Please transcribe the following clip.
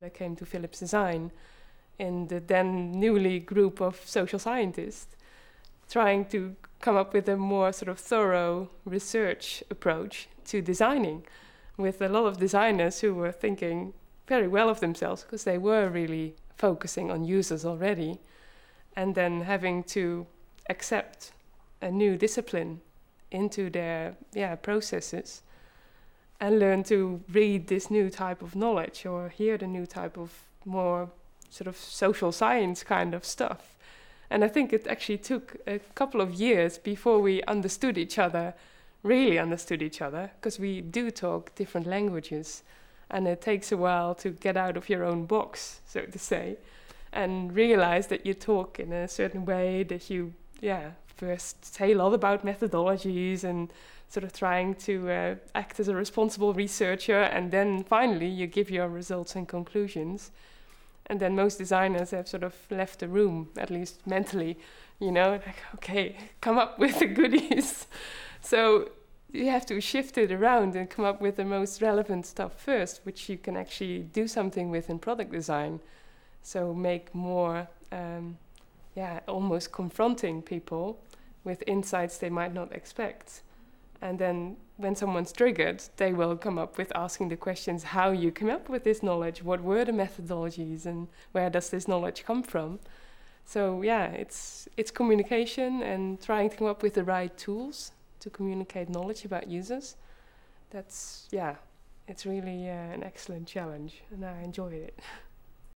I came to Philips Design in the then newly group of social scientists, trying to come up with a more sort of thorough research approach to designing, with a lot of designers who were thinking very well of themselves because they were really focusing on users already, and then having to accept a new discipline into their yeah processes and learn to read this new type of knowledge or hear the new type of more sort of social science kind of stuff. And I think it actually took a couple of years before we understood each other, really understood each other, because we do talk different languages. And it takes a while to get out of your own box, so to say, and realize that you talk in a certain way, that you, yeah, first say a lot about methodologies and sort of trying to uh, act as a responsible researcher, and then finally you give your results and conclusions. And then most designers have sort of left the room, at least mentally, you know, like, okay, come up with the goodies. so you have to shift it around and come up with the most relevant stuff first, which you can actually do something with in product design. So make more, um, yeah, almost confronting people with insights they might not expect. And then when someone's triggered, they will come up with asking the questions how you came up with this knowledge, what were the methodologies, and where does this knowledge come from. So yeah, it's it's communication and trying to come up with the right tools to communicate knowledge about users. That's yeah, it's really uh, an excellent challenge, and I enjoy it.